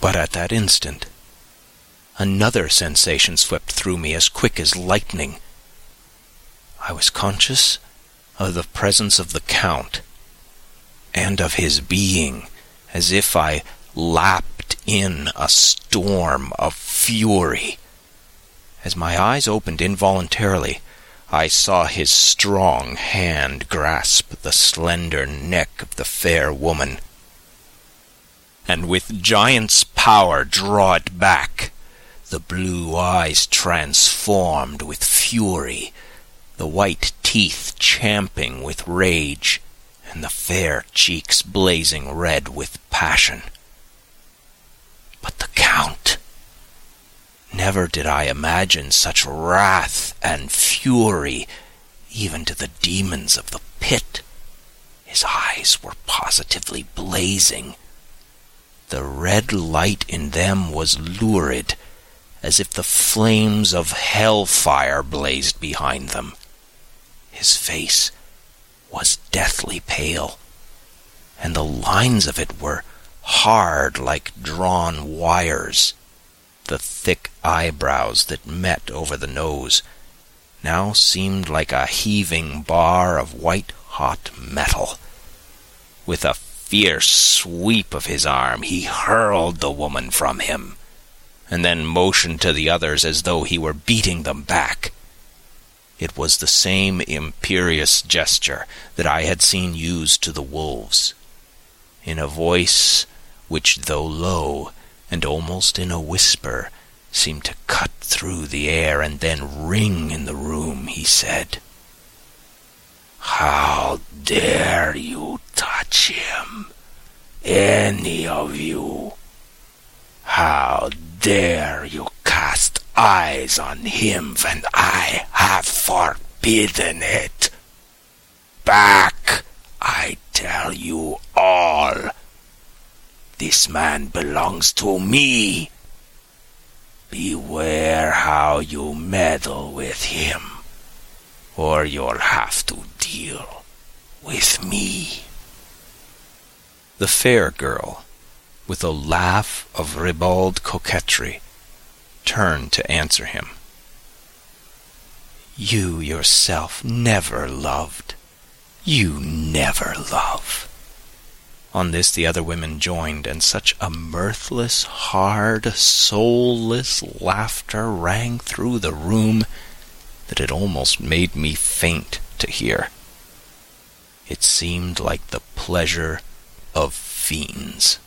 But at that instant, another sensation swept through me as quick as lightning. I was conscious of the presence of the Count, and of his being, as if I lapped in a storm of fury. As my eyes opened involuntarily, I saw his strong hand grasp the slender neck of the fair woman, and with giant's power draw it back, the blue eyes transformed with fury, the white teeth champing with rage, and the fair cheeks blazing red with passion. But the Count! Never did I imagine such wrath and fury even to the demons of the pit. His eyes were positively blazing. The red light in them was lurid, as if the flames of hell fire blazed behind them. His face was deathly pale, and the lines of it were hard like drawn wires. The thick eyebrows that met over the nose now seemed like a heaving bar of white hot metal. With a fierce sweep of his arm he hurled the woman from him, and then motioned to the others as though he were beating them back. It was the same imperious gesture that I had seen used to the wolves. In a voice which, though low, and almost in a whisper, seemed to cut through the air and then ring in the room, he said, How dare you touch him, any of you? How dare you cast eyes on him when I have forbidden it? Back, I tell you all. This man belongs to me. Beware how you meddle with him, or you'll have to deal with me. The fair girl, with a laugh of ribald coquetry, turned to answer him. You yourself never loved. You never love. On this the other women joined, and such a mirthless, hard, soulless laughter rang through the room that it almost made me faint to hear. It seemed like the pleasure of fiends.